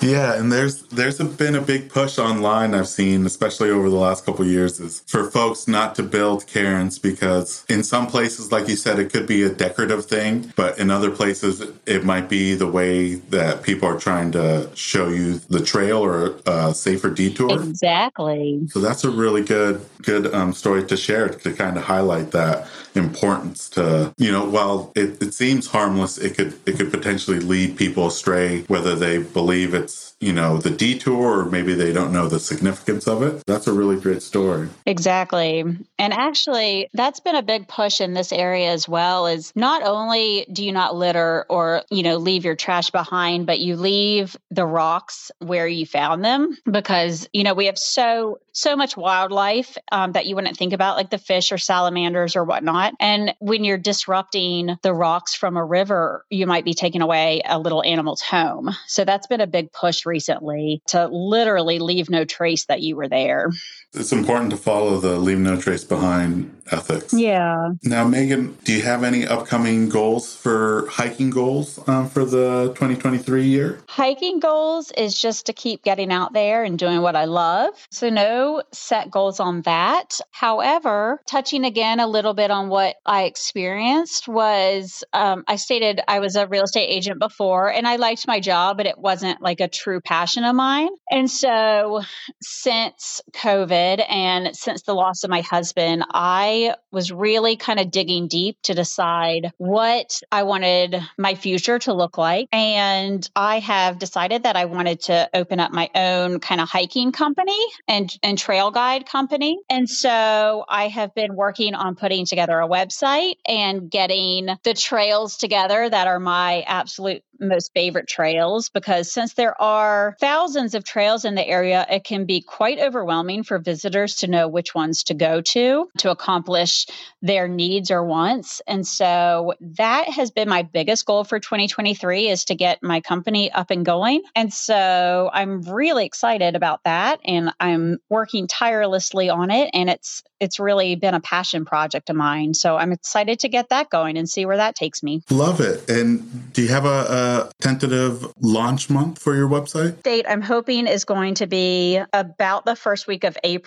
Yeah, and there's there's a, been a big push online I've seen, especially over the last couple years, is for folks not to build cairns because in some places, like you said, it could be a decorative thing, but in other places, it might be the way that people are trying to show you the trail or a safer detour. Exactly. So that's a really good good um, story to share to kind of highlight that importance to you know while it, it seems harmless it could it could potentially lead people astray whether they believe it's you know, the detour or maybe they don't know the significance of it. That's a really great story. Exactly. And actually, that's been a big push in this area as well is not only do you not litter or, you know, leave your trash behind, but you leave the rocks where you found them because, you know, we have so so much wildlife um, that you wouldn't think about, like the fish or salamanders or whatnot. And when you're disrupting the rocks from a river, you might be taking away a little animal's home. So that's been a big push recently to literally leave no trace that you were there. It's important to follow the leave no trace behind ethics. Yeah. Now, Megan, do you have any upcoming goals for hiking goals um, for the 2023 year? Hiking goals is just to keep getting out there and doing what I love. So, no set goals on that. However, touching again a little bit on what I experienced was um, I stated I was a real estate agent before and I liked my job, but it wasn't like a true passion of mine. And so, since COVID, and since the loss of my husband, I was really kind of digging deep to decide what I wanted my future to look like. And I have decided that I wanted to open up my own kind of hiking company and, and trail guide company. And so I have been working on putting together a website and getting the trails together that are my absolute most favorite trails because since there are thousands of trails in the area, it can be quite overwhelming for visitors to know which ones to go to to accomplish their needs or wants. And so that has been my biggest goal for 2023 is to get my company up and going. And so I'm really excited about that and I'm working tirelessly on it and it's it's really been a passion project of mine. So I'm excited to get that going and see where that takes me. Love it. And do you have a, a a tentative launch month for your website? Date I'm hoping is going to be about the first week of April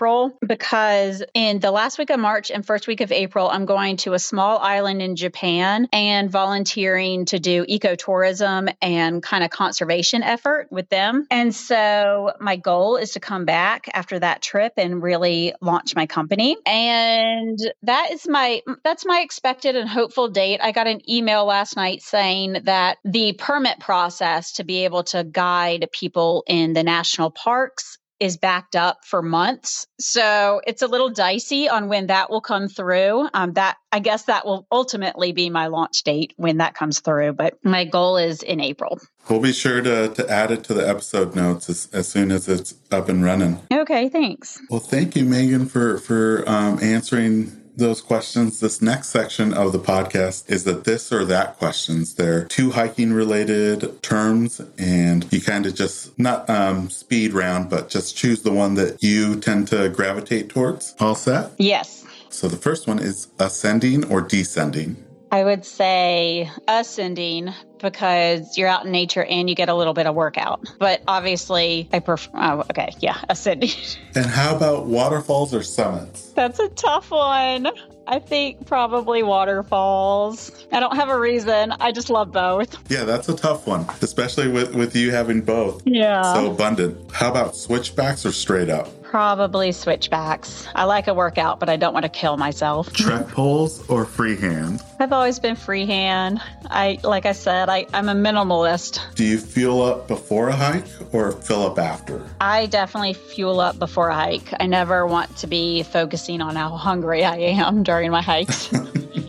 because in the last week of March and first week of April, I'm going to a small island in Japan and volunteering to do ecotourism and kind of conservation effort with them. And so my goal is to come back after that trip and really launch my company. And that is my that's my expected and hopeful date. I got an email last night saying that the permit process to be able to guide people in the national parks is backed up for months. So it's a little dicey on when that will come through. Um, that I guess that will ultimately be my launch date when that comes through, but my goal is in April. We'll be sure to, to add it to the episode notes as, as soon as it's up and running. Okay, thanks. Well, thank you, Megan, for for um, answering those questions. This next section of the podcast is the this or that questions. They're two hiking related terms, and you kind of just not um, speed round, but just choose the one that you tend to gravitate towards. All set? Yes. So the first one is ascending or descending. I would say ascending because you're out in nature and you get a little bit of workout. But obviously, I prefer, oh, okay, yeah, ascending. And how about waterfalls or summits? That's a tough one. I think probably waterfalls. I don't have a reason. I just love both. Yeah, that's a tough one, especially with, with you having both. Yeah. So abundant. How about switchbacks or straight up? Probably switchbacks. I like a workout, but I don't want to kill myself. Trek poles or freehand? I've always been freehand. I, like I said, I, I'm a minimalist. Do you fuel up before a hike or fill up after? I definitely fuel up before a hike. I never want to be focusing on how hungry I am during my hikes.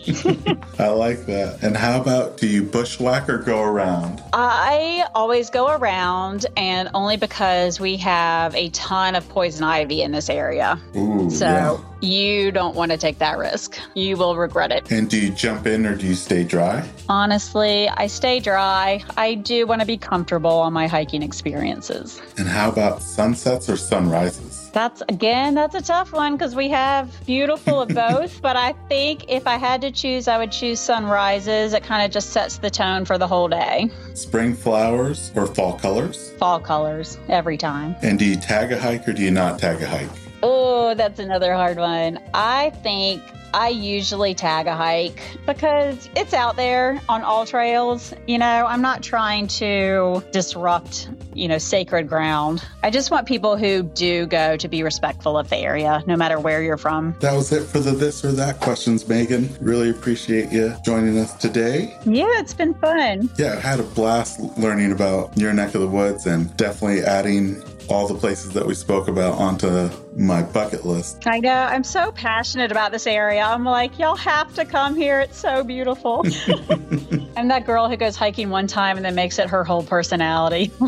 I like that. And how about do you bushwhack or go around? I always go around, and only because we have a ton of poison ivy in this area. Ooh, So yeah. you don't want to take that risk. You will regret it. And do you jump in or do you stay dry? Honestly, I stay dry. I do want to be comfortable on my hiking experiences. And how about sunsets or sunrises? That's again, that's a tough one because we have beautiful of both. but I think if I had to choose, I would choose sunrises. It kind of just sets the tone for the whole day. Spring flowers or fall colors? Fall colors every time. And do you tag a hike or do you not tag a hike? Oh, that's another hard one. I think I usually tag a hike because it's out there on AllTrails. You know, I'm not trying to disrupt, you know, sacred ground. I just want people who do go to be respectful of the area, no matter where you're from. That was it for the this or that questions, Megan. Really appreciate you joining us today. Yeah, it's been fun. Yeah, I had a blast learning about your neck of the woods and definitely adding all the places that we spoke about onto my bucket list. I know. I'm so passionate about this area. I'm like, y'all have to come here. It's so beautiful. I'm that girl who goes hiking one time and then makes it her whole personality.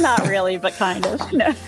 Not really, but kind of. No.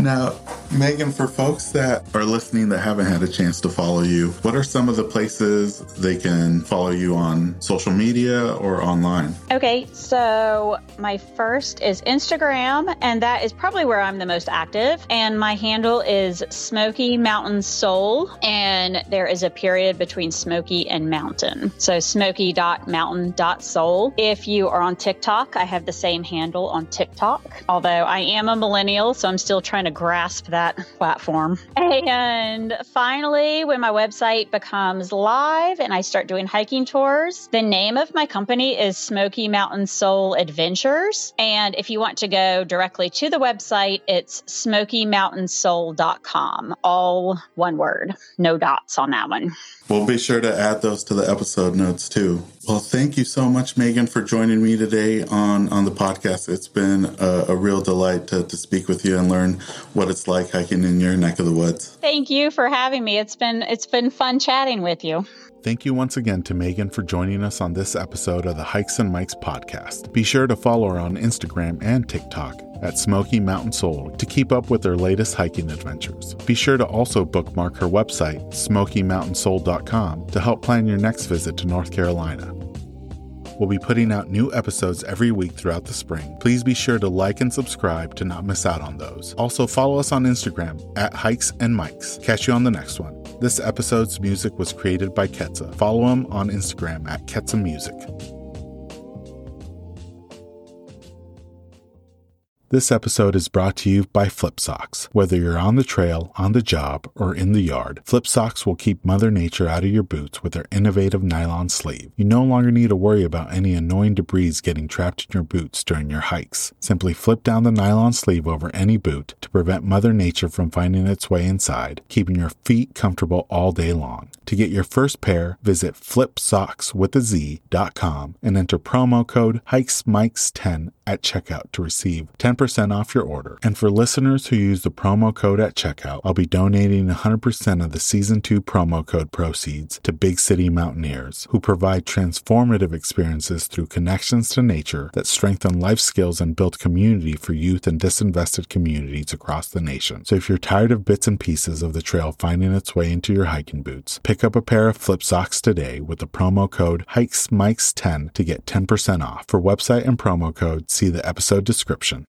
Now, Megan, for folks that are listening that haven't had a chance to follow you, what are some of the places they can follow you on social media or online? Okay, so my first is Instagram, and that is probably where I'm the most active. And my handle is Smoky Mountain Soul, and there is a period between Smoky and Mountain. So smoky.mountain.soul. If you are on TikTok, I have the same handle on TikTok, although I am a millennial, so I'm still trying to grasp that platform. And finally, when my website becomes live and I start doing hiking tours, the name of my company is Smoky Mountain Soul Adventures. And if you want to go directly to the website, it's smokymountainsoul.com. All one word, no dots on that one. We'll be sure to add those to the episode notes too. Well, thank you so much, Megan, for joining me today on, on the podcast. It's been a, a real delight to, to speak with you and learn what it's like hiking in your neck of the woods. Thank you for having me. It's been it's been fun chatting with you. Thank you once again to Megan for joining us on this episode of the Hikes and Mics podcast. Be sure to follow her on Instagram and TikTok at Smoky Mountain Soul to keep up with her latest hiking adventures. Be sure to also bookmark her website, smokymountainsoul.com, to help plan your next visit to North Carolina. We'll be putting out new episodes every week throughout the spring. Please be sure to like and subscribe to not miss out on those. Also, follow us on Instagram at Hikes and Mics. Catch you on the next one. This episode's music was created by Ketsa. Follow him on Instagram at Ketsa Music. This episode is brought to you by FlipSockz. Whether you're on the trail, on the job, or in the yard, FlipSockz will keep Mother Nature out of your boots with their innovative nylon sleeve. You no longer need to worry about any annoying debris getting trapped in your boots during your hikes. Simply flip down the nylon sleeve over any boot to prevent Mother Nature from finding its way inside, keeping your feet comfortable all day long. To get your first pair, visit flipsockswithaz.com and enter promo code HikesMics10 at checkout to receive 10% off your order. And for listeners who use the promo code at checkout, I'll be donating 100% of the season 2 promo code proceeds to Big City Mountaineers, who provide transformative experiences through connections to nature that strengthen life skills and build community for youth and disinvested communities across the nation. So if you're tired of bits and pieces of the trail finding its way into your hiking boots, pick up a pair of FlipSockz today with the promo code HikesMics10 to get 10% off. For website and promo code, see the episode description.